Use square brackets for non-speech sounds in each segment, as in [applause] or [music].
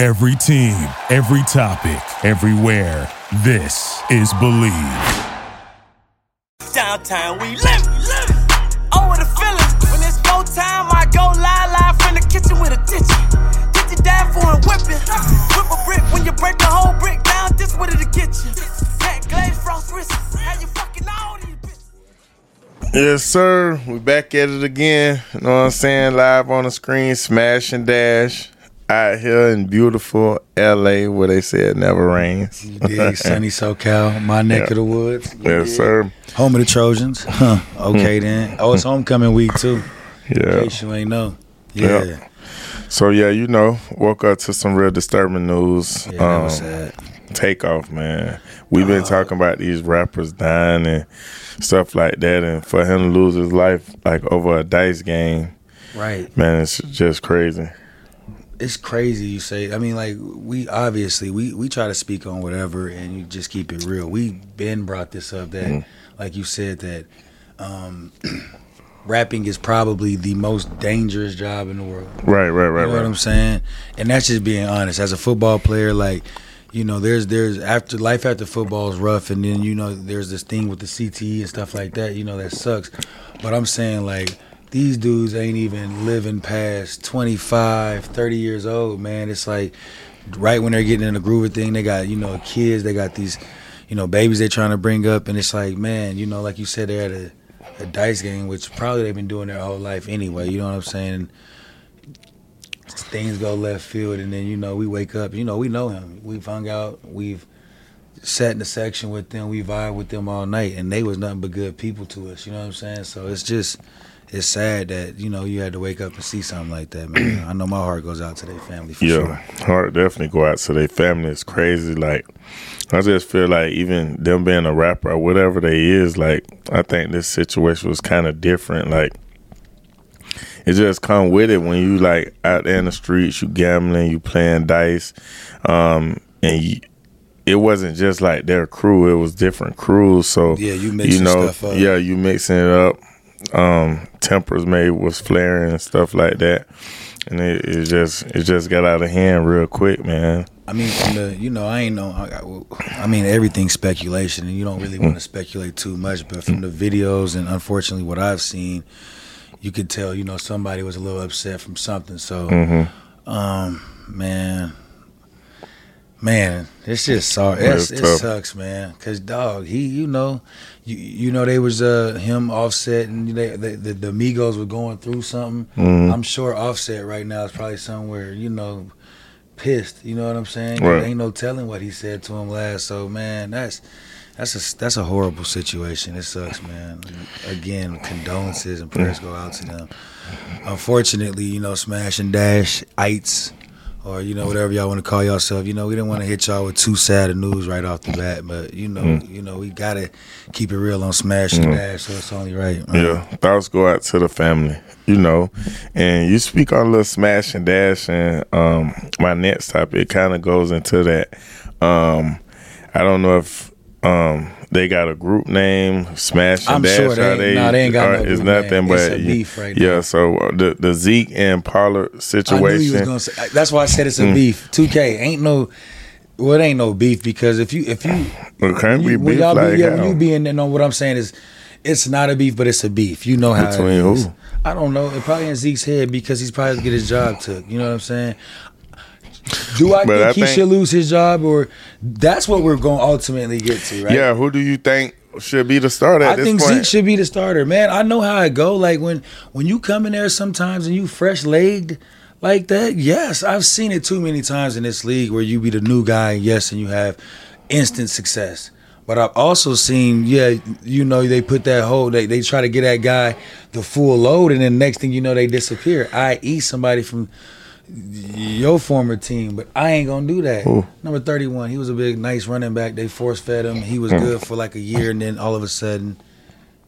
Every team, every topic, everywhere. This is Believe. Downtown, we live, live. Oh, what a feeling. When it's go time, I go live, live from the kitchen with a ditchy. Ditchy down for a whipping. Whip a brick when you break a whole brick down, this with it to get you. That glaze frost wrist, how you fucking all these bitches. Yes, sir. We back at it again. You know what I'm saying? Live on the screen, smash and dash. Out here in beautiful LA where they say it never rains. You dig? Sunny [laughs] SoCal, my neck of the woods. You Yes, dig? sir. Home of the Trojans. [laughs] Huh. Okay then. Oh, it's homecoming week too. Yeah. In Yeah. case you ain't know. Yeah. Yeah. So yeah, you know, woke up to some real disturbing news. Yeah, Um, sad. takeoff, man. We've been talking about these rappers dying and stuff like that, and for him to lose his life like over a dice game, Right. man, it's just crazy. It's crazy you say. I mean, like we obviously we we try to speak on whatever, and you just keep it real. We been brought this up that, Mm. like you said, that um, [clears throat] rapping is probably the most dangerous job in the world. Right, right, right, You know what I'm saying? And that's just being honest. As a football player, like, you know, there's there's after life after football is rough, and then you know there's this thing with the CTE and stuff like that. You know that sucks. But I'm saying like these dudes ain't even living past 25, 30 years old, man. It's like right when they're getting in the groove of thing, they got you know kids, they got these you know babies they're trying to bring up, and it's like man, you know, like you said, they're at a a dice game, which probably they've been doing their whole life anyway. You know what I'm saying? things go left field and then you know we wake up you know we know him we've hung out we've sat in the section with them we vibe with them all night and they was nothing but good people to us you know what i'm saying so it's just it's sad that you know you had to wake up and see something like that man [clears throat] i know my heart goes out to their family for Yeah, sure heart definitely go out to their family. It's crazy. Like, I just feel like even them being a rapper or whatever they is, like, I think this situation was kind of different. Like, it just come with it when you like out there in the streets, you gambling, you playing dice, um, and you, it wasn't just like their crew; it was different crews. So Yeah, you mixing know, stuff up. yeah, you mixing it up. Um, tempers maybe was flaring and stuff like that, and it, it just it just got out of hand real quick, man. I mean, from the you know, I ain't know. I, I mean, everything's speculation, and you don't really want to speculate too much. But from the videos and unfortunately what I've seen, you could tell you know somebody was a little upset from something. So, um, man, man, it's just sorry. Yeah, It's, it's it sucks, man. Cause dog, he, you know, you you know they was uh him Offset and they, they, the the Migos were going through something. Mm-hmm. I'm sure Offset right now is probably somewhere you know pissed. You know what I'm saying? Right. Ain't no telling what he said to him last. So man, that's that's a that's a horrible situation. It sucks, man. Again, condolences and prayers go out to them. Unfortunately, you know, Smash and Dash, ites, or you know whatever y'all want to call yourself. You know, we didn't want to hit y'all with too sad of news right off the bat, but you know, Mm. you know, we gotta keep it real on Smash and Dash, so it's only right. man. Yeah, thoughts go out to the family, you know. And you speak on a little smash and dash, and um, my next topic kind of goes into that. Um, I don't know if um, they got a group name, Smash and I'm Dash. sure they are ain't- they ain't got no It's nothing name. but It's a beef right yeah. now. So uh, the the Zeke and Pollard I knew you was situation. say. That's why I said it's Mm. a beef. 2K ain't no. Well, it ain't no beef because if you if you It can't be you, beef y'all like be, yeah, when you be in there, know what I'm saying is, it's not a beef, but it's a beef. You know how Between it is. who? I don't know. It probably in Zeke's head because he's probably get his job took. You know what I'm saying? Do I But think I he think- should lose his job, or that's what we're going to ultimately get to, right? Yeah, who do you think should be the starter at I think point? Zeke should be the starter, man. I know how it go. Like when when you come in there sometimes and you fresh legged like that. Yes, I've seen it too many times in this league where you be the new guy. Yes, and you have instant success. But I've also seen, yeah, you know, they put that whole they they try to get that guy the full load, and then next thing you know, they disappear. I.e., somebody from your former team, but I ain't gonna do that. Who? Number thirty-one. He was a big, nice running back. They force fed him. He Hmm. was good for like a year, and then all of a sudden,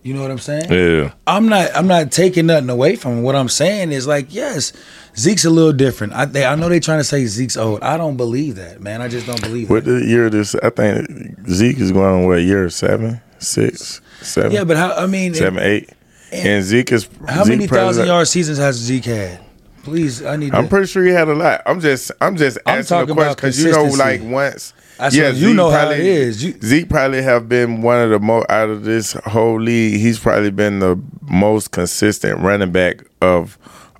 you know what I'm saying? Yeah. I'm not. I'm not taking nothing away from him. What I'm saying is like, yes, Zeke's a little different. I they, I know they're trying to say Zeke's old. I don't believe that, man. I just don't believe What that. the year this? I think Zeke is going on what year seven, six, seven, Yeah, but how? I mean, seven, eight, and Zeke is how Zeke many thousand yard seasons has Zeke had? Please, I need. I'm to, pretty sure he had a lot. I'm just, I'm just I'm asking talking the question because you know, like once, That's what- you know how it is. You- Zeke probably have been one of the most out of this whole league. He's probably been the most consistent running back of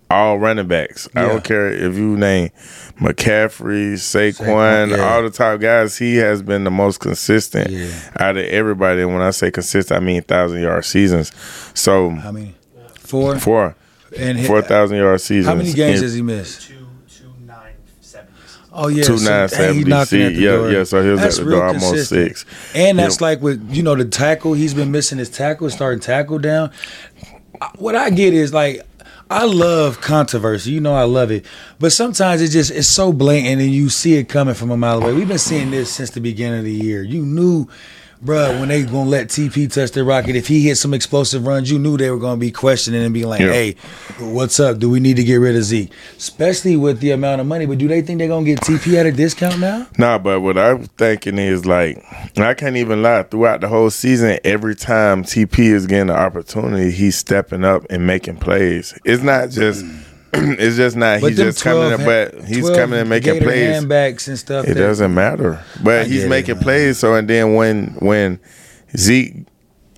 all running backs. I don't care if you name McCaffrey, Saquon, Saquon, yeah. all the top guys. He has been the most consistent Yeah. out of everybody. And when I say consistent, I mean thousand yard seasons. So How many? Four. four, And hit- four thousand yard season. How many games And- does he miss? two two nine seventies. Oh yeah, Two so, nine dang, seventy. he knocking See, at the yeah, door. yeah. So he was That's at the real door almost six. And that's Yeah. like with you know the tackle. He's been missing his tackle, starting tackle down. What I get is like. I love controversy. You know I love it. But sometimes it just it's so blatant and you see it coming from a mile away. We've been seeing this since the beginning of the year. You knew, bruh, when they gonna let TP touch the rocket, if he hit some explosive runs, you knew they were gonna be questioning and being like, Yeah. hey, what's up? Do we need to get rid of Zeke? Especially with the amount of money. But do they think they're gonna get TP at a discount now? Nah, but what I'm thinking is like I can't even lie. Throughout the whole season, every time TP is getting the opportunity, he's stepping up and making plays. It's not just. [clears throat] it's just not. he's just coming in, but he's coming and making Gator plays. handbacks and stuff. It that- doesn't matter. But I he's get it, making plays. So and then when when Zeke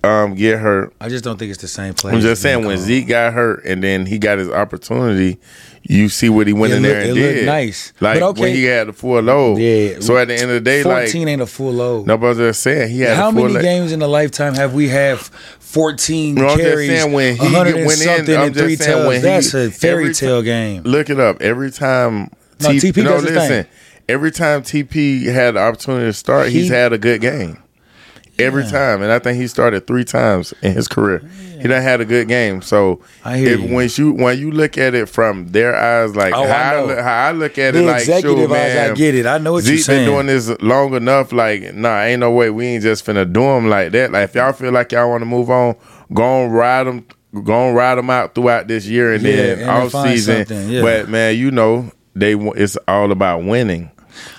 um get hurt, I just don't think it's the same play. I'm just saying when Zeke got hurt and then he got his opportunity, you see what he went It in there and it did. nice. Like But okay. when he had the full load. Yeah. So at the end of the day, like 14 ain't a full load. no, but I was just saying he had How a full many load. games in a lifetime have we had 14 No, I'm carries, saying when he 100 get- and went in, something I'm and three saying he- That's a fairy tale game. Look it up. Every time No, TP no, does listen. thing. Every time TP had the opportunity to start, he's had a good game. Every time, and I think he started three times in his career. He done had a good game. So I hear if, you. when you when you look at it from their eyes, like Oh, how, I know. look, how I look at The it, like executive shoot, eyes, man, I get it. I know what Zeke you're saying. been doing this long enough. Like, nah, ain't no way we ain't just finna do him like that. Like, if y'all feel like y'all want to move on, go on ride them, go on ride them out throughout this year and Yeah, then and off season. yeah. But man, you know they it's all about winning.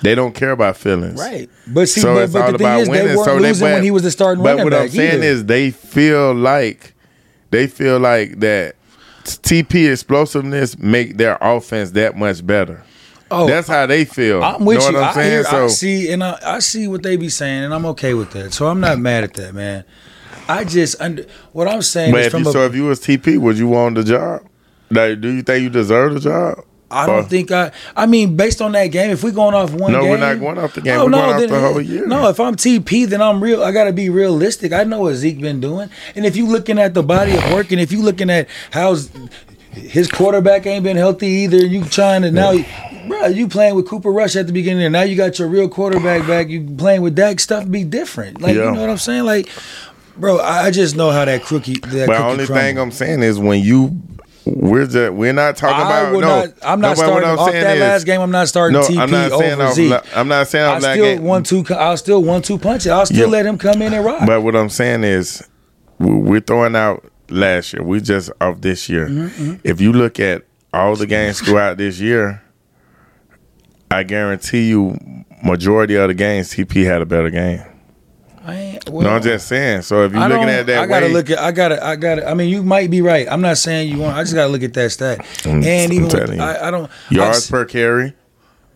They don't care about feelings, Right. But see, so but, it's but all the thing about is, winning. they weren't so losing they, when he was the starting But running what back I'm saying either. is, they feel like they feel like that TP explosiveness make their offense that much better. Oh, That's how they feel. I'm with know you. What I'm I, saying? hear, so I see, and I, I see what they be saying, and I'm okay with that. So I'm not mad at that, man. I just under what I'm saying But is if from you, a, so if you was TP, would you want the job? Like, do you think you deserve the job? I don't think I. I mean, based on that game, if we going off one No, game, we're not going off the game. Oh, we're going off then- the whole year. No, if I'm TP, then I'm real. I got to be realistic. I know what Zeke been doing, and if you looking at the body of work, and if you looking at how's his quarterback ain't been healthy either, you trying to now, bro, you playing with Cooper Rush at the beginning, and now you got your real quarterback back. You playing with Dak, stuff be different. Like Yeah. you know what I'm saying, like. Bro, I just know how that crookie. That But cookie only thing. I'm saying is when you, we're just we're not talking I about no. not. I'm not no, what starting I'm off saying that is- last game. I'm not starting No, TP I'm not saying over off. La- I'm not saying I off that still game. one two. I'll still one two punch it. I'll still Yeah. let him come in and rock. But what I'm saying is, we- we're throwing out last year. We just off this year. Mm-hmm, If you look at all the games throughout this year, I guarantee you, majority of the games, TP had a better game. I ain't, no, well, I'm just saying. So if you're I looking at that I gotta way, look at. I gotta. I gotta. I mean, you might be right. I'm not saying you want. I just gotta look at that stat. I'm- and even with, you. I, I don't. yards I, per carry.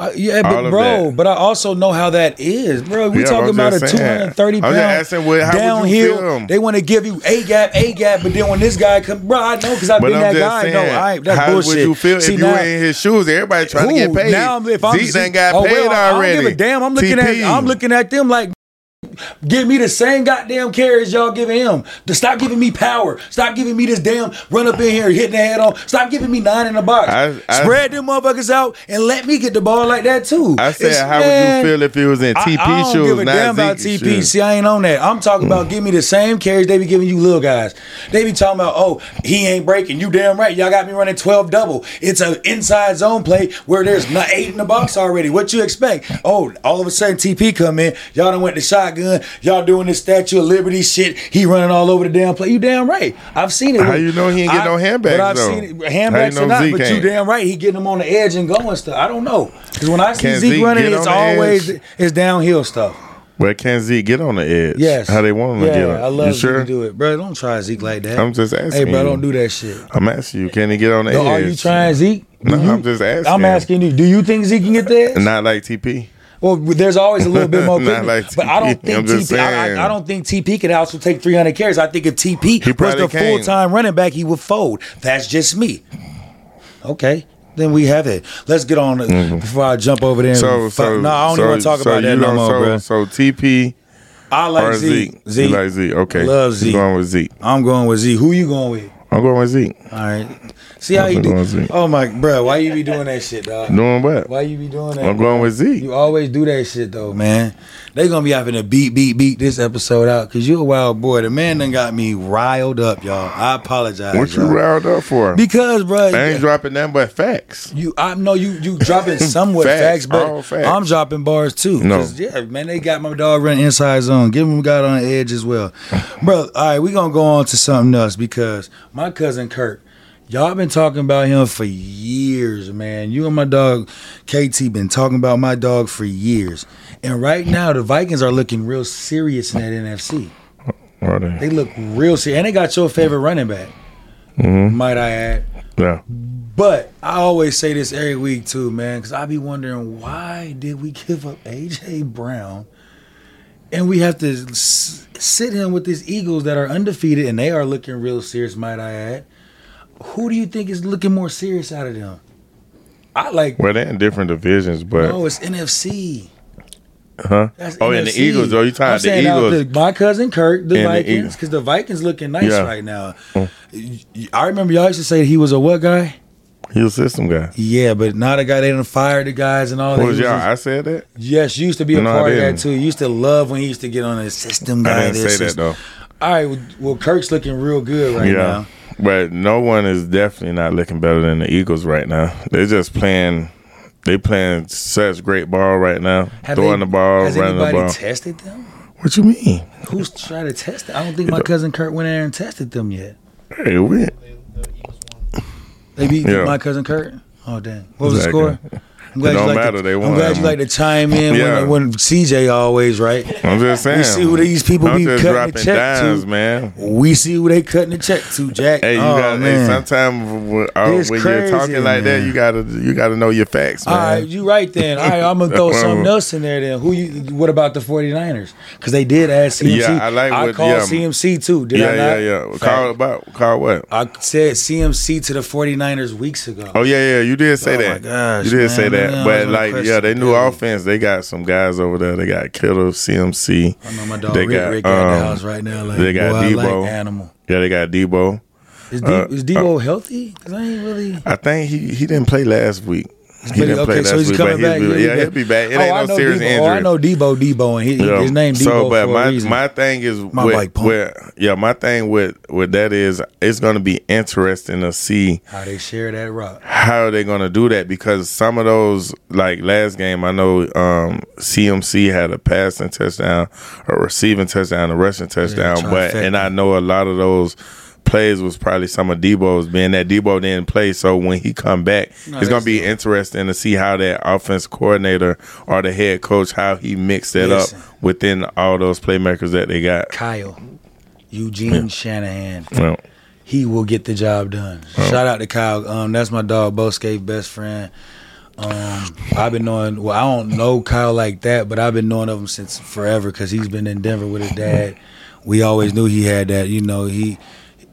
I- yeah, but bro, that. but I also know how that is, bro. We Yeah, talking about a just saying. 230 I'm just asking, what- how would you downhill. They want to give you a gap, a gap, but then when this guy come, bro, I know because I've But been I'm that guy. saying, no, I ain't. That's how bullshit. would you feel See, if you now- were in his shoes? Everybody trying to get paid. Now, if I'm Zeke done got oh, paid well, I don't give a damn. I'm looking TP. at I'm looking at them like Give me the same goddamn carries y'all giving him. To stop giving me power. Stop giving me this damn run up in here hitting the head on. Stop giving me nine in the box. I- I- Spread them motherfuckers out and let me get the ball like that too. I said, It's- how man, would you feel if it was in I- TP I, don't shoes, give a damn about Zeke TP. shoes? See, I ain't on that. I'm talking about give me the same carries they be giving you little guys. They be talking about, oh, he ain't breaking. You damn right. Y'all got me running 12 double. It's an inside zone play where there's not eight in the box already. What you expect? Oh, all of a sudden TP come in. Y'all done went to shotgun. Y'all doing this Statue of Liberty shit. He running all over the damn play. You damn right. I've seen it. How you know he ain't get no handbags, But I've though? seen it. How you Handbags know or not, Zeke but you damn right. He getting them on the edge and going stuff. I don't know. Because when I see Can Zeke, Zeke running, it's always edge? it's downhill stuff. But can Zeke get on the edge? Yes. How they want him yeah, to get on? I love you sure? to do it, bro. Don't try Zeke like that. I'm just asking Hey, bro, you. don't do that shit. I'm asking you, can he get on the No, edge? are you trying Zeke? Do No, you- I'm just asking. I'm asking you. Do you think Zeke can get there? Not like TP. Well, there's always a little bit more [laughs] Not like but I don't think I'm TP. I. I, I don't think TP could also take 300 carries. I think if TP was the full time running back, he would fold. That's just me. Okay, then we have it. Let's get on it before I jump over there. And Mm-hmm. So, so no, I don't so, even want to talk so about that no more, so, bro. So TP I like Zeke. Zeke? Zeke. You like Zeke? Okay, Love You Zeke. Going with Zeke. I'm going with Zeke. Who you going with? I'm going with Zeke. All right. See how you do? Oh my, bro, why you be doing that shit, dog? Doing what? Why you be doing that? I'm going with Z. You always do that shit though, man. They gonna be having to beat, beat, beat this episode out because you a wild boy. The man done got me riled up, y'all. I apologize. What you y'all. riled up for? Because, bro, I ain't dropping nothing but facts. you, I know you, you dropping [laughs] somewhat Facts, facts, but facts. I'm dropping bars too. No. yeah, man, they got my dog running inside zone. Give him got on edge as well, [laughs] bro. All right, we gonna go on to something else because my cousin Kirk. Y'all been talking about him for years, man. You and my dog KT been talking about my dog for years. And right now the Vikings are looking real serious in that NFC. Are they? They look real serious. And they got your favorite running back. Mm-hmm. Might I add. Yeah. But I always say this every week too, man, because I be wondering why did we give up AJ Brown, and we have to s- sit him with these Eagles that are undefeated and they are looking real serious. Might I add? Who do you think is looking more serious out of them? I like. Well, they're in different divisions, but No, it's NFC. huh? That's Oh, and the Eagles. Oh, you I'm talking the uh, Eagles? the- my cousin Kirk, the And Vikings, because the Vikings looking nice Yeah. right now. Mm. I remember y'all used to say he was a what guy? He was a system guy. Yeah, but now the guy they done fired the guys and all that. Was y'all? I said that. yes, you used to be a No, part of that too. You used to love when he used to get on the system guy. I didn't say that though. All right, well, well, Kirk's looking real good right yeah. now. But no one is definitely not looking better than the Eagles right now. They're just playing. They playing such great ball right now. Have throwing they- the ball, Has running the anybody ball. tested them? what you mean? Who's trying to test it? I don't think my cousin Kirk went in there and tested them yet. Hey, we, They beat Yeah. my cousin Kirk. Oh damn! What was Exactly. the score? I'm glad It don't like matter, To, they I'm glad you like to chime in Yeah. when, when CJ always right. I'm just saying. We see who these people I'm be cutting dropping the check dimes, to. man. We see who they cutting the check to, Jack. Hey, you oh, got. Hey, man. sometimes when, uh, when you're talking like that, you gotta you gotta know your facts, man. All right, you right then. All right, I'm gonna [laughs] throw something else in there then. Who you? What about the 49ers? Because they did ask CMC. Yeah, I like What, I called yeah. CMC too. Did yeah, I yeah, not? yeah. Fact. Call about call what? I said CMC to the 49ers weeks ago. Oh yeah, yeah. You did say that. Oh, my that. gosh, you did man, say man, that. I But like, yeah, they new belly. offense. They got some guys over there. They got Kittle, CMC. I know my dog They Rick, got, Rick at the um, house right now. Like, they got boy, Deebo. like animal. Yeah, they got Deebo. Is, Uh, is Deebo healthy? Because I ain't really. I think he he didn't play last week. He But, didn't okay, so he's coming back. he'll be, yeah, he'll be back. It oh, ain't I no serious Deebo. injury. Oh, I know Deebo. Deebo, and he, Yeah. his name Deebo So, but my my thing is My with, pump. yeah, my thing with with that is it's going to be interesting to see How they share that rock. how are they going to do that because some of those like last game I know um, CMC had a passing touchdown, a receiving touchdown, a rushing touchdown, but and I know a lot of those plays was probably some of Deebo's being that Deebo didn't play so when he come back it's gonna be interesting to see how that offense coordinator or the head coach how he mixed that Listen. up within all those playmakers that they got Kyle, Eugene Shanahan. well, he will get the job done. Shout out to Kyle. Um, that's my dog, Boscape best friend. Um, I've been knowing. Well, I don't know Kyle like that, but I've been knowing of him since forever because he's been in Denver with his dad. We always knew he had that. You know, he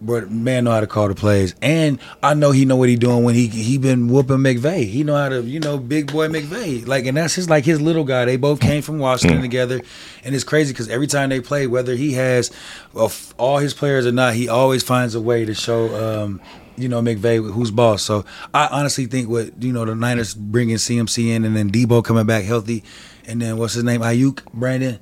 but man know how to call the plays, and I know he know what he doing when he he been whooping McVay. He know how to you know big boy McVay, like and that's his like his little guy. They both came from Washington together, and it's crazy because every time they play, whether he has uh, all his players or not, he always finds a way to show. Um, you know McVay who's boss. So I honestly think what you know the Niners bringing CMC in and then Debo coming back healthy, and then what's his name Aiyuk Brandon.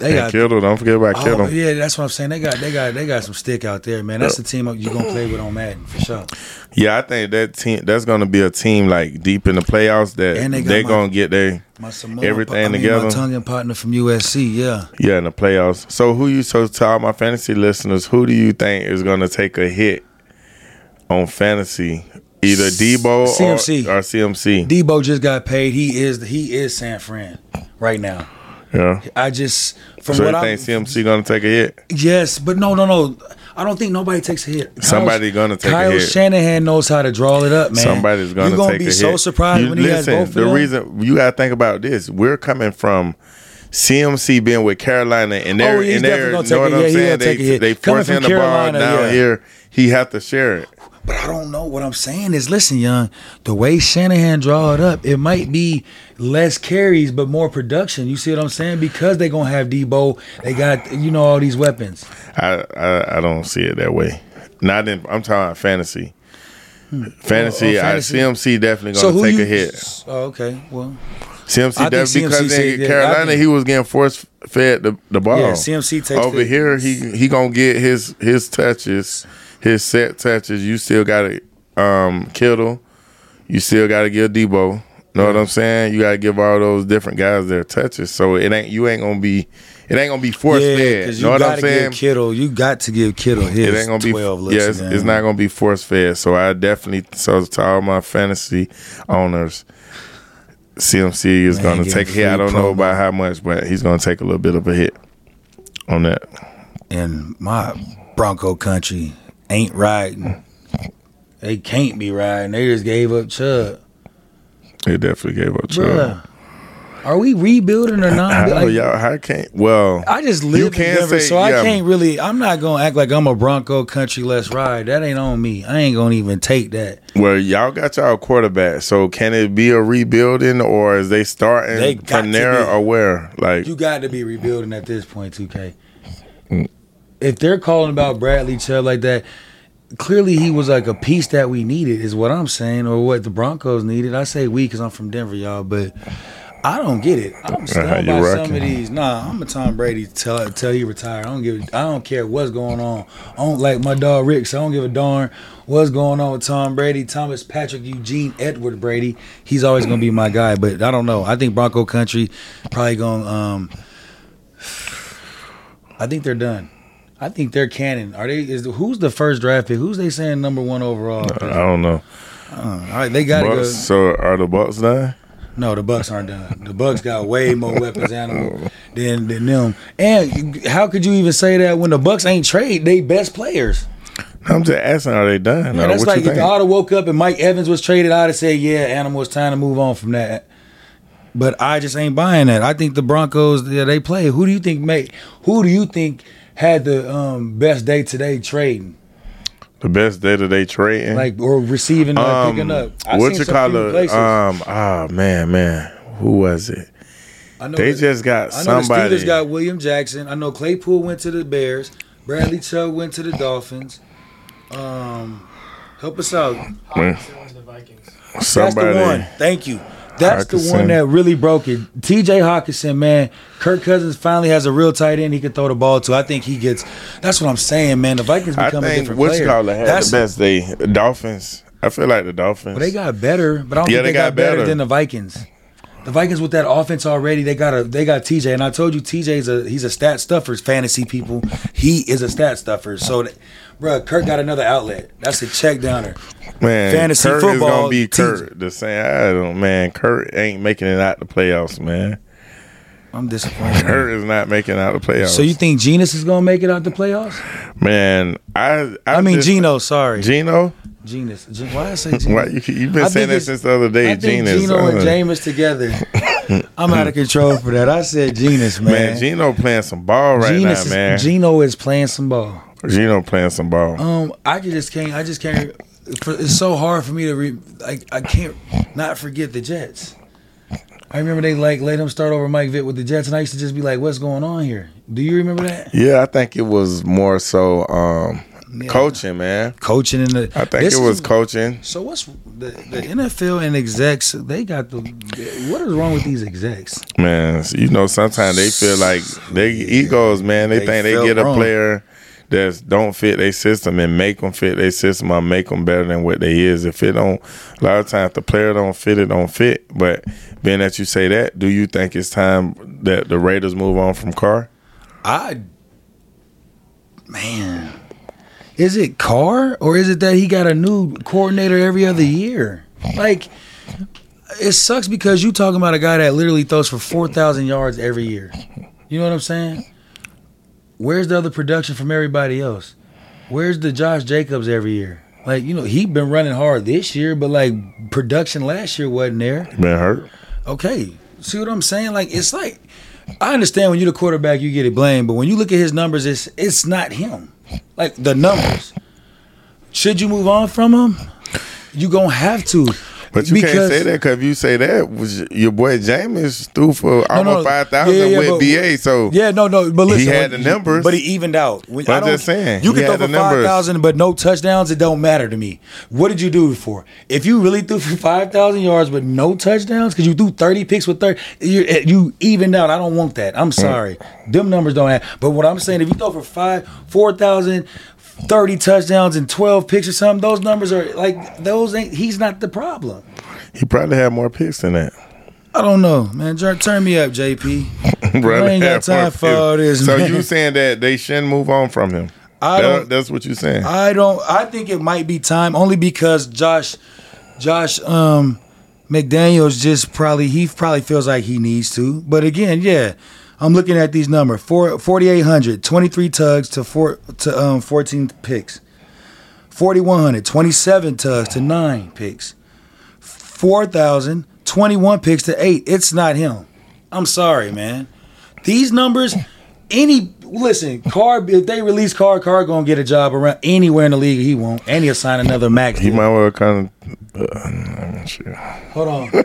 They And Kittle, don't forget about Oh, Kittle. yeah, that's what I'm saying. They got they got they got some stick out there, man. That's the team you're gonna play with on Madden for sure. Yeah, I think that team that's gonna be a team like deep in the playoffs that And they got they my- gonna get their Samoa, everything I mean, together. My Tongan partner from USC, yeah. Yeah, in the playoffs. So who you so to all my fantasy listeners, who do you think is gonna take a hit on fantasy? Either Deebo CMC. or, or CMC. Deebo just got paid. He is he is San Fran right now. Yeah. I just from So what you I think CMC gonna take a hit? yes, but no, no, no. I don't think nobody takes a hit. Kyle- Somebody gonna take a Kyle hit. Shanahan knows how to draw it up, man. Somebody's gonna take a hit. You're gonna be so hit. surprised You when he has both of them. the them. reason you gotta think about this, we're coming from CMC being with Carolina and they're Oh, and they're gonna know what I'm yeah, saying? They a they forcing from the ball Carolina, down yeah. here. He have to share it. But I don't know. What I'm saying is, listen, young, the way Shanahan draw it up, it might be less carries but more production. You see what I'm saying? Because they gonna have Deebo, they got you know all these weapons. I, I I don't see it that way. Not in. I'm talking about fantasy. Hmm. Fantasy, Oh, oh, fantasy. I, CMC definitely gonna who take you? a hit. Oh, okay. Well, CMC definitely because said- in Carolina he was getting force fed the, the ball. Yeah, CMC takes over the- here. He he gonna get his his touches, his set touches. You still got to um, Kittle. You still got to give Deebo. Know what I'm saying? You got to give all those different guys their touches. So it ain't you ain't gonna be it ain't gonna be force yeah, fed. because Know what I'm saying? give Kittle. You got to give Kittle his it ain't gonna be twelve looks. yeah, it's, it's not gonna be force fed. So I definitely so to all my fantasy owners, CMC is Man, gonna take a hit. I don't know about how much, but he's gonna take a little bit of a hit on that. And my Bronco country ain't riding. They can't be riding. They just gave up Chubb. They definitely gave up. Chubb. Bruh, are we rebuilding or not? [laughs] How Like, y'all? How can't? Well, I just live in Denver, say- so I yeah. can't really. I'm not gonna act like I'm a Bronco country. Let's ride. That ain't on me. I ain't gonna even take that. well, y'all got y'all quarterback. So can it be a rebuilding, or is they starting They there, or where? Like, You got to be rebuilding at this point, 2K. If they're calling about Bradley Chubb like that, clearly he was like a piece that we needed, is what I'm saying, or what the Broncos needed. I say we because I'm from Denver, y'all, but I don't get it. I'm Uh, by you some of these. Nah, I'm a Tom Brady till till he retire. I don't give. I don't care what's going on. I don't like my dog Rick. So I don't give a darn what's going on with Tom Brady, Thomas Patrick Eugene Edward Brady. He's always gonna be my guy. But I don't know. I think Bronco Country probably gonna. Um, I think they're done. I think they're canon. Are they? Is who's the first draft pick? Who's they saying number one overall? I don't know. Uh, all right, they gotta go. so are the Bucks done? No, the Bucks aren't done. The Bucks got way more weapons animal than than them. And how could you even say that when the Bucks ain't trade they best players? I'm just asking, are they done? Or that's like you if? I'd woke up and Mike Evans was traded, I'd have said, "Yeah, animal, it's time to move on from that." But I just ain't buying that. I think the Broncos, yeah, they play. Who do you think make? Who do you think had the um, best day today trading, the best day that they trading. like or receiving, or um, picking up? I what seen you call it? places. Um, ah man, man, who was it? I know They that- just got I know somebody. the Steelers got William Jackson. I know Claypool went to the Bears. Bradley Chubb went to the Dolphins. Um, help us out. Hockenson went to the Vikings. somebody. That's the one. Thank you. That's the one that really broke it. T.J. Hockenson, man. Kirk Cousins finally has a real tight end he can throw the ball to. I think he gets. That's what I'm saying, man. The Vikings I become a think different what player. you call had That's the best day. Dolphins. I feel like the Dolphins. Well, they got better, but I don't Yeah, think they, they got, got better. better. than the Vikings. The Vikings with that offense already, they got a they got TJ, and I told you TJ's a he's a stat stuffer. Fantasy people, he is a stat stuffer. So, that, bruh, Kirk got another outlet. That's a check downer. man. fantasy Kirk is football, gonna be. Kirk. The same. I don't. Man, Kirk ain't making it out the playoffs. Man, I'm [laughs] disappointed. Kirk is not making out the playoffs. So you think Genus is gonna make it out the playoffs? man? I. I, I mean just- Geno. Sorry, Geno. Genus. Gen- Why I say Geno? [laughs] Why you? You've been I saying that since the other day. I think Gino. Geno and Jameis together. [laughs] I'm out of control for that. I said Genus, man. Man, Geno playing some ball right Genus now, man. is, Geno is playing some ball. Geno playing some ball. Um, I just can't. I just can't. For, it's so hard for me to. Re, like I can't not forget the Jets. I remember they like let him start over Mike Vick with the Jets, and I used to just be like, "What's going on here?" Do you remember that? yeah, I think it was more so um, Yeah. coaching, man. Coaching in the. I think it was is- coaching. So what's the, the NFL and execs? They got the. What is wrong with these execs? Man, you know, sometimes they feel like they egos, man. They, They think they get a player that don't fit their system and make them fit their system or make them better than what they is. If it don't, a lot of times the player don't fit, it don't fit. But being that you say that, do you think it's time that the Raiders move on from Carr? I. Man, is it Carr or is it that he got a new coordinator every other year? Like, it sucks because you talking about a guy that literally throws for four thousand yards every year. You know what I'm saying? Where's the other production from everybody else? Where's the Josh Jacobs every year? Like, you know, he been running hard this year, but like production last year wasn't there. Been hurt? Okay, see what I'm saying? Like it's like I understand when you're the quarterback, you get it blamed, but when you look at his numbers, it's it's not him. Like the numbers. Should you move on from him? You gonna have to. But you can't say that because if you say that, was your boy Jameis threw for No, no, almost five thousand yeah, yeah, with but- BA. So Yeah, no, no, but listen, He had when- the numbers. but he evened out. When, But I'm just saying, you can throw for five thousand, but no touchdowns. It don't matter to me. What did you do it for? If you really threw for five thousand yards but no touchdowns, because you threw thirty picks with thirty, you, eh, you evened out. I don't want that. I'm mm. sorry, them numbers don't add. But what I'm saying, if you throw for five, four thousand. 30 touchdowns and 12 picks or something those numbers are like those ain't he's not the problem he probably had more picks than that. i don't know man Tur- turn me up jp [laughs] Brother I ain't got [laughs] time for all this, So man. you saying that they shouldn't move on from him? I That- don't- that's what you're saying. I don't. I think it might be time only because Josh, Josh, um, McDaniels just probably he probably feels like he needs to. But again, yeah, I'm looking at these numbers: Four, 4,800, 23 tugs to four to um 14 picks, 4,100, 27 tugs to nine picks, 4,000, 21 picks to eight. It's not him. I'm sorry, man. These numbers, any listen, Carr. If they release Carr, Carr gonna get a job around anywhere in the league. He won't, and he'll sign another max. he deal. might well kind of. Uh, I'm not sure. Hold on.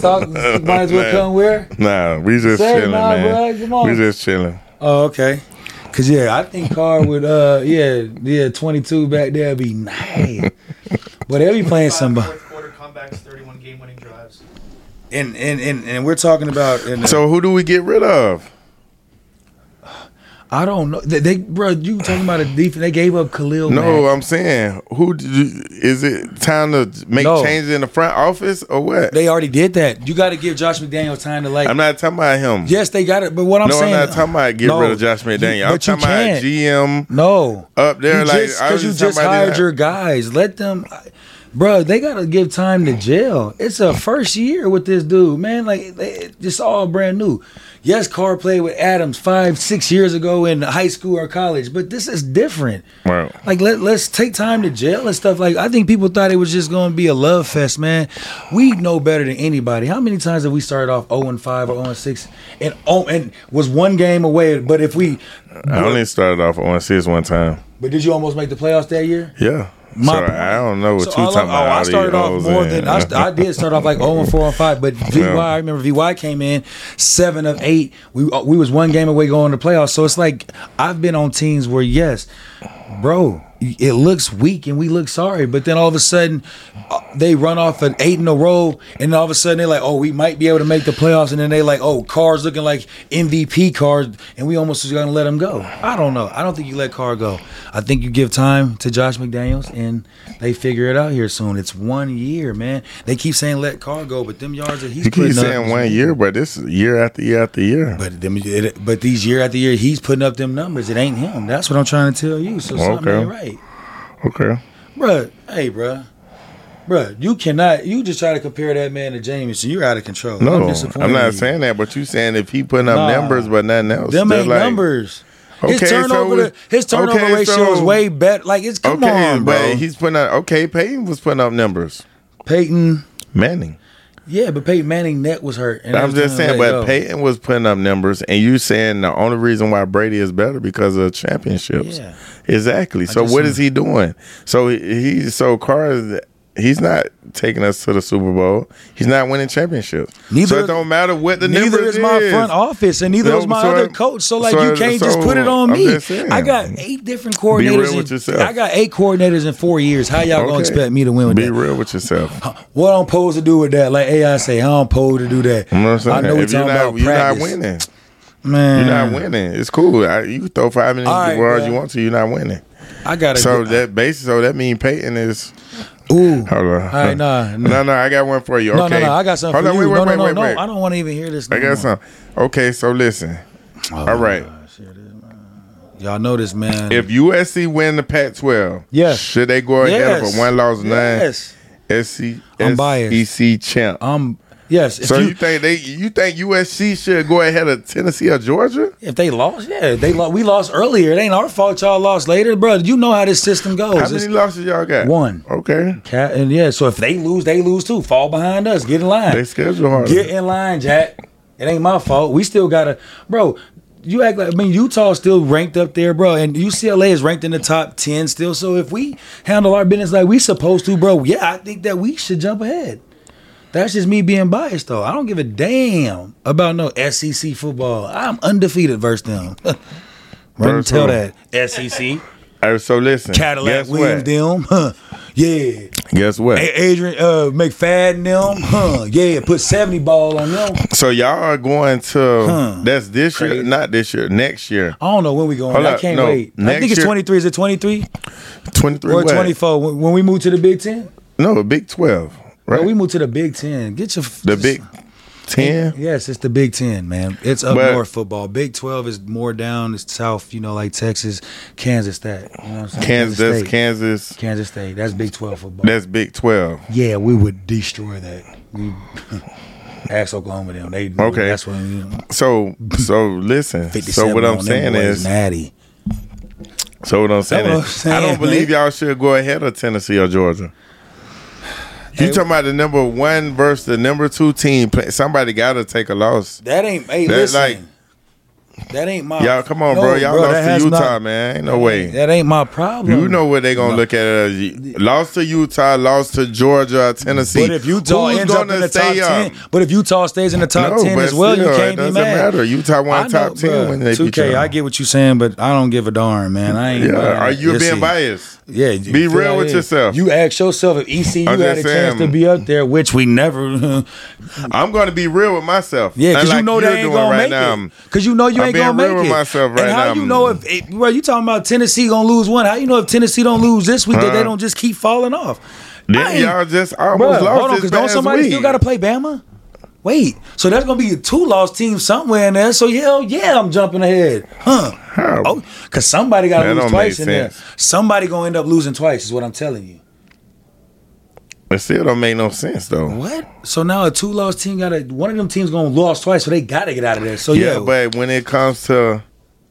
Talk, [laughs] might as well Man. come where? Nah, we just Say chilling, now, man. bro. Come on. We just chilling. Oh, okay. Cause yeah, I think Carr would. Uh, yeah, yeah, twenty two back there would be nice. but they'll be playing Five somebody, Fourth quarter comebacks, 31 game winning drives. and and and and we're talking about. And, So who do we get rid of? I don't know. They, they bro, you talking about a defense? They gave up Khalil. No, Mack. I'm saying who you, is it time to make No. changes in the front office or what? they already did that. You got to give Josh McDaniel time to like. I'm not talking about him. Yes, they got it. But what I'm saying. no, saying, I'm not talking about get No, rid of Josh McDaniel. you- I'm talking about. GM No, up there. You like I because you just just talking about hired your guys. Let them, bro. They gotta give time to jail. It's a first year with this dude, man. Like they, it's all brand new. Yes, Carr played with Adams five, six years ago in high school or college, but this is different. Right. Like let let's take time to jail and stuff. Like I think people thought it was just to be a love fest, man. We know better than anybody. How many times have we started off zero and five or zero and six, and oh, and was one game away? But if we, I only started off oh on six one time. but did you almost make the playoffs that year? Yeah. My so. I don't know what So you talking oh, about. I started off more and- than I, I did start off like 0 and 4 and 5, but [laughs] VY, Yeah. I remember VY came in seven of eight. We uh, we was one game away going to playoffs. So it's like I've been on teams where yes, bro, it looks weak and we look sorry, but then all of a sudden uh, they run off an eight in a row, and all of a sudden they're like, oh, we might be able to make the playoffs, and then they like, oh, cars looking like MVP cars, and we almost was gonna let him go. I don't know. I don't think you let Carr go. I think you give time to Josh McDaniels, and they figure it out here soon. It's one year, man. They keep saying let Carr go, but them yards that he's You keep putting up saying one year, but this is year after year after year. But them, it, but these year after year, he's putting up them numbers. It ain't him. That's what I'm trying to tell you. So Oh, something Okay. ain't right. okay. Bruh, hey, bruh. Bruh, you cannot, you just try to compare that man to Jameson. You're out of control. No, I'm, I'm, not saying that, but you saying if he putting up Nah. numbers but nothing else. Them ain't like- numbers. His Okay, so turnover, his turnover okay, ratio is way better. Like it's come Okay, on, bro. but he's putting up. Okay, Peyton was putting up numbers. Peyton, Manning. Yeah, but Peyton Manning neck was hurt. I'm just saying, but go. Peyton was putting up numbers, and you saying the only reason why Brady is better because of championships. Yeah. Exactly. So just what is he doing? So he, he so Carr he's not taking us to the Super Bowl. He's not winning championships. Neither so it don't matter what the Neither is my front office, and neither No, is my so- other coach. So like, so- you can't just put it on I'm me. saying. I got eight different Be coordinators. real in- with yourself. I got eight coordinators in four years. How y'all gonna expect me to win with Be that? Be real with yourself. [laughs] What I'm supposed to do with that? Like AI say, I'm supposed to do that. You know what I'm saying? I know if you're not, about you're not winning. Man, You're not winning. It's cool. I, you can throw five minutes All right, as you want to. You're not winning. I gotta. So that basis, so that means Peyton is. Ooh. Hold on. All right, nah, [laughs] nah. no, no. I got one for you. No, Okay. no, no. I got something Hold for on, you. Wait, wait, no, no, wait, no, wait, no. I don't want to even hear this. I no got more. some. Okay, so listen. Oh, All right. Y'all know this, man. If USC win the Pac-12, Yes. should they go ahead yes. a one loss nine Yes. SC I'm biased. SEC champ? Um. Yes. So you, you, think they you think USC should go ahead of Tennessee or Georgia? if they lost, yeah, they lost. We lost earlier. It ain't our fault. Y'all lost later, bro. You know how this system goes. How It's- many losses y'all got? One. Okay. Cat and yeah, so if they lose, they lose too. Fall behind us. Get in line. They schedule harder. Get in line, Jack. It ain't my fault. We still gotta, bro. You act like I mean Utah still ranked up there, bro, and UCLA is ranked in the top ten still. So if we handle our business like we supposed to, bro, yeah, I think that we should jump ahead. That's just me being biased, though. I don't give a damn about no SEC football. I'm undefeated versus them. [laughs] Run and Versus tell that SEC right, [laughs] so listen. Cadillac guess Williams what? them, huh? [laughs] Yeah. Guess what? A- Adrian uh, McFadden them, huh? Yeah, put seventy ball on them. So y'all are going to Huh. that's this year, not this year, next year. I don't know when we going. Hold I up, can't no, wait. I think it's twenty three. Is it twenty three? Twenty three or twenty four? When, when we move to the Big Ten, No, Big Twelve. Right? Bro, we move to the Big Ten. Get your the Big Ten. Yes, it's the Big Ten, man. It's up But- north football. Big Twelve is more down. It's south. You know, like Texas, Kansas. That you know what I'm saying? Kansas, State. Kansas. Kansas State. That's Big Twelve football. That's Big Twelve. yeah, we would destroy that. We [laughs] ask Oklahoma them. They Okay. That's what you know, So so listen. [laughs] So what I'm saying is natty. so what I'm saying is I'm I don't believe y'all should go ahead of Tennessee or Georgia. You Hey, talking about the number one versus the number two team? play- Somebody got to take a loss. That ain't. Hey, That, listen. like- that ain't my. Y'all, come on, No, bro. Y'all bro, lost to Utah, not- man. Ain't no way. That ain't my problem. You know what they gonna look at it as? Lost to Utah, lost to Georgia, Tennessee. But if Utah Who's ends up in the top up? ten, but if Utah stays in the top No, ten as well, still, you can't be doesn't mad. matter. Utah won I know, top 10 bruh. when they 2K, y'all. I get what you're saying, but I don't give a darn, man. I ain't. Yeah, are you being biased? Yeah, you Be real with it. yourself. You ask yourself if ECU had a just chance to be up there, which we never. [laughs] I'm gonna be real with myself. Yeah, because you know you're they ain't gonna right make now. it. Because you know you I'm ain't gonna real make with it. myself right and how now. you know if it, bro? You talking about Tennessee gonna lose one? How you know if Tennessee don't lose this week that Huh? they don't just keep falling off? Then y'all just almost Bruh, lost hold on, this because don't somebody week. still got to play Bama? Wait, so there's gonna be a two loss team somewhere in there. So hell yeah, I'm jumping ahead, huh? How? Oh, because somebody got to lose twice in there. Somebody gonna end up losing twice, is what I'm telling you. It still don't make no sense though. What? So now a two loss team got to one of them teams gonna lose twice, so they got to get out of there. So yeah, Yeah, but when it comes to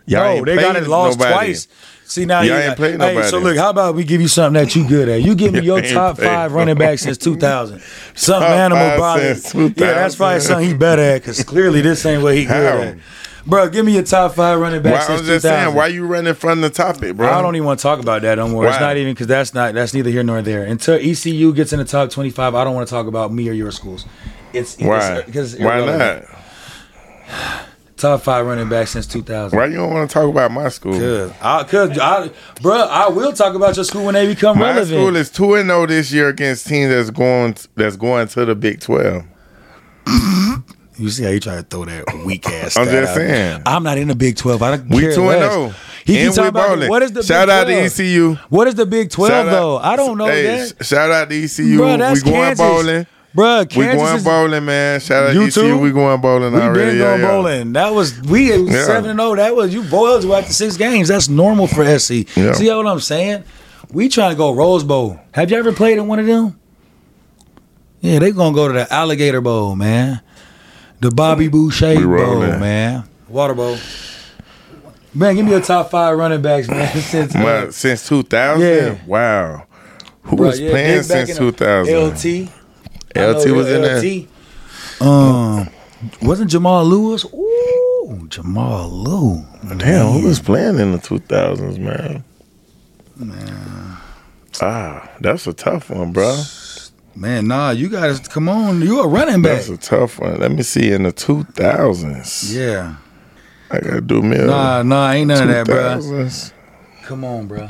y'all Bro, ain't they got it lost nobody. twice. See now Y'all ain't played Hey, nobody. so look, how about we give you something that you good at? You give me [laughs] your top five running back since 2000. Something Top animal body. Yeah, that's probably something he better at because clearly this ain't what he good How? at. Bro, give me your top five running Why, back I'm since just 2000. saying, why you running from the topic, bro? I don't even want to talk about that no more. It's not even because that's not that's neither here nor there. Until ECU gets in the top 25, I don't want to talk about me or your schools. It's Why? Because Why not? Top five running back since 2000. Why you don't want to talk about my school? Cause, I, cause I, bro, I will talk about your school when they become My relevant. school is two and zero this year against teams that's going that's going to the Big Twelve. [clears throat] You see how you try to throw that weak ass. I'm just saying. I'm not in the Big Twelve. I don't We care two and zero. Oh. He And talking about balling. what is the Shout Big out to 12? ECU. What is the Big Twelve Shout out- though? I don't know hey, that. Shout out to ECU. That's we going Kansas. Bowling. Bruh, We Kansas going is, bowling, man. Shout out to You ECU. too? We going bowling We already. been going yeah. bowling. That was we Yeah. seven and zero. That was you boiled after six games. That's normal for SC. Yeah. See what I'm saying? We trying to go Rose Bowl. Have you ever played in one of them? Yeah, they gonna go to the Alligator Bowl, man. The Bobby Boucher Bowl, rolling. man. Water Bowl. Man, give me your top five running backs, man. [laughs] Since, uh, since 2000? Yeah. Wow. Who Bruh, was yeah, playing since 2000? LT. I know LT was in there. LT. Um, wasn't Jamal Lewis? Ooh, Jamal Lew. Damn, who was playing in the two thousands, man? Man, Ah, that's a tough one, bro. Man, nah, you guys, come on. You a running back. That's a tough one. Let me see in the two thousands. Yeah. I gotta do me. Nah, nah, ain't none of that, bro. Come on, bro.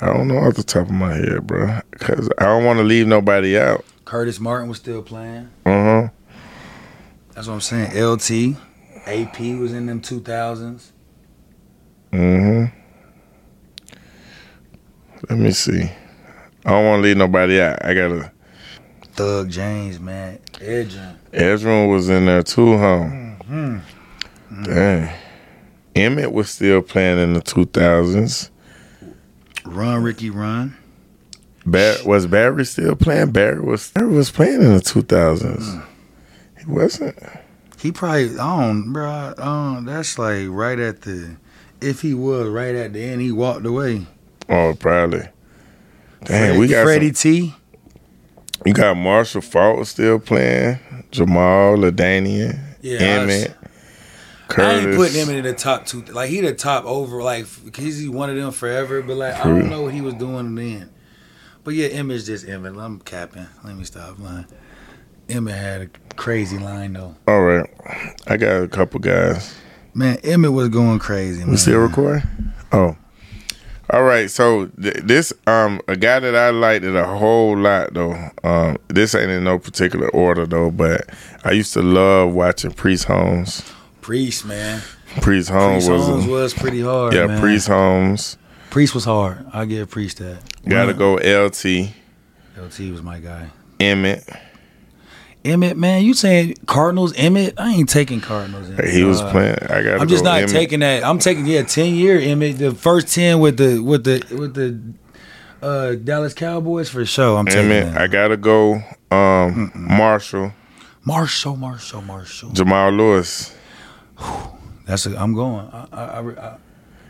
I don't know off the top of my head, bro. Cause I don't want to leave nobody out. Curtis Martin was still playing. Uh huh. That's what I'm saying. LT, AP was in them 2000s. Mm hmm. Let me see. I don't want to leave nobody out. I gotta. Thug James, man. Edgerrin. Ezra was in there too, huh? Mm-hmm. Dang. Emmett was still playing in the two thousands. Run, Ricky, run. Bar- was Barry still playing? Barry was Barry was playing in the two thousands. Hmm. He wasn't. He probably, I don't, bro. Don't, that's like right at the, if he was right at the end, he walked away. Oh, probably. Dang, Fred- we got Freddie T. you got Marshall Faulk still playing. Jamal LaDainian, Yeah, Emmett, Curtis. I ain't putting him in the top two. Like he the top over. Like he's he one of them forever. But like I don't know what he was doing then. But yeah, Emmett's just Emmett. I'm capping. Let me stop lying. Emmett had a crazy line though. All right, I got a couple guys. Man, Emmett was going crazy. Man. We still recording? Oh. All right, so th- this um a guy that I liked it a whole lot though. Um, this ain't in no particular order though, but I used to love watching Priest Holmes. Priest, man. Priest Holmes Priest was, Holmes was pretty hard. yeah, man. Priest Holmes. Priest was hard. I give Priest that. Got to Run. go LT LT was my guy. Emmett. Emmett, man, you saying Cardinals? Emmett? I ain't taking Cardinals. Emmett, He was dog. playing. I got. I'm just go not Emmett. taking that. I'm taking yeah, ten year Emmett. The first ten with the with the with the uh, Dallas Cowboys for sure. I'm taking Emmett. that. I gotta go. Um, Marshall, Marshall, Marshall, Marshall. Jamal Lewis. That's a, I'm going. I, I, I, I,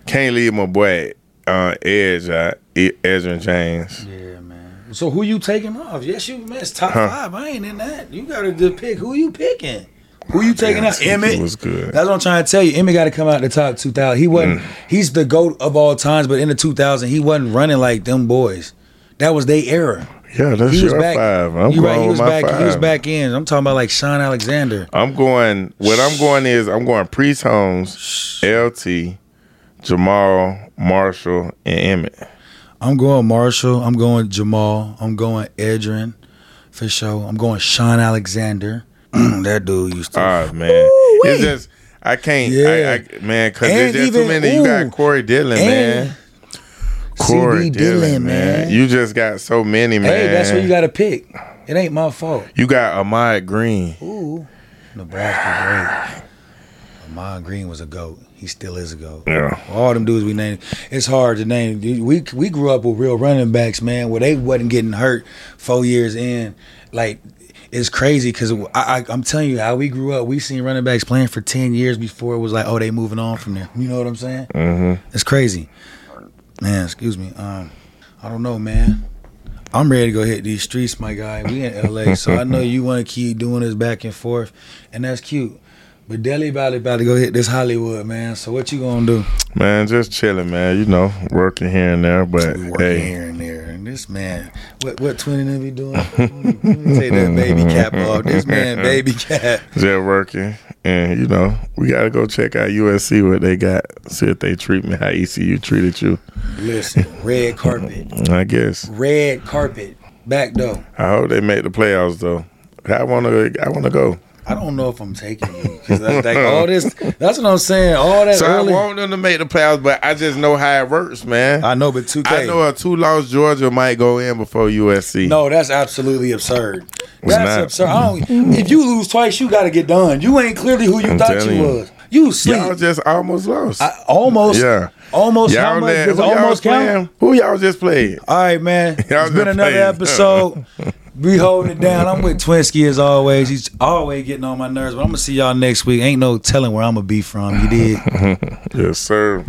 Can't leave my boy uh, Edge out. Ezra James. yeah, man. So who you taking off? Yes, you missed top Huh. five. I ain't in that. You got to just pick who you picking. Who you taking out? Emmett was good. That's what I'm trying to tell you. Emmett got to come out the top 2000. He wasn't. Mm. He's the goat of all times, but in the 2000, he wasn't running like them boys. That was their era. Yeah, that's he was your back. five. I'm going right. He was my back. five. He was back in. I'm talking about like Shaun Alexander. I'm going. What I'm going is I'm going Priest Holmes, LT, Jamal, Marshall, and Emmett. I'm going Marshall. I'm going Jamal. I'm going Edgerrin for sure. I'm going Shaun Alexander. [clears throat] that dude used to. Ah man, Ooh-wee. it's just I can't. Yeah. I, I, man, because there's just too even- many. You got Corey Dillon, And man. Corey CB Dillon, Dillon, man. You just got so many, man. hey, that's what you got to pick. It ain't my fault. You got Ahman Green. Ooh, Nebraska great. Ahman Green was a goat. He still is a goat. Yeah. All them dudes we named. It's hard to name. We we grew up with real running backs, man, where they wasn't getting hurt four years in. Like it's crazy because I, I, I'm telling you how we grew up. We seen running backs playing for ten years before it was like, oh, they moving on from there. You know what I'm saying? Mm-hmm. It's crazy, man. Excuse me. Um, I don't know, man. I'm ready to go hit these streets, my guy. We in LA, so I know [laughs] you want to keep doing this back and forth, and that's cute. But Delhi Valley about to go hit this Hollywood, man. So what you gonna do? Man, just chilling, man. You know, working here and there, but We working hey, here and there. And this man, what what twinning them be doing? [laughs] Let me take that baby cap off. This man, [laughs] baby cap. just working, and you know, we gotta go check out USC what they got. See if they treat me how ECU treated you. Listen, red carpet, [laughs] I guess. red carpet, back though. I hope they make the playoffs though. I wanna, I wanna go. I don't know if I'm taking you because like all this. [laughs] That's what I'm saying. All that So early. I want them to make the playoffs, but I just know how it works, man. I know, but two. I know a two loss Georgia might go in before USC. No, that's absolutely absurd. That's not. absurd. I don't, if you lose twice, you got to get done. You ain't clearly who you I'm thought you you. was. You sleep. y'all just almost lost. I, almost. yeah, Almost. y'all much let- who y'all almost count? playing? Who y'all just played? All right, man. Y'all it's been another playing. episode. [laughs] We holding it down. I'm with Twinsky as always. He's always getting on my nerves, but I'm gonna see y'all next week. Ain't no telling where I'm gonna be from. You did. [laughs] Yes, sir.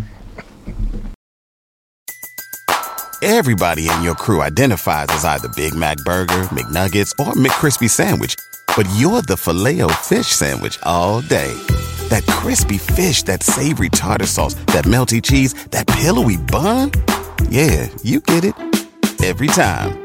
Everybody in your crew identifies as either Big Mac Burger, McNuggets, or McCrispy Sandwich. But you're the filet fish Sandwich all day. That crispy fish, that savory tartar sauce, that melty cheese, that pillowy bun. Yeah, you get it. Every time.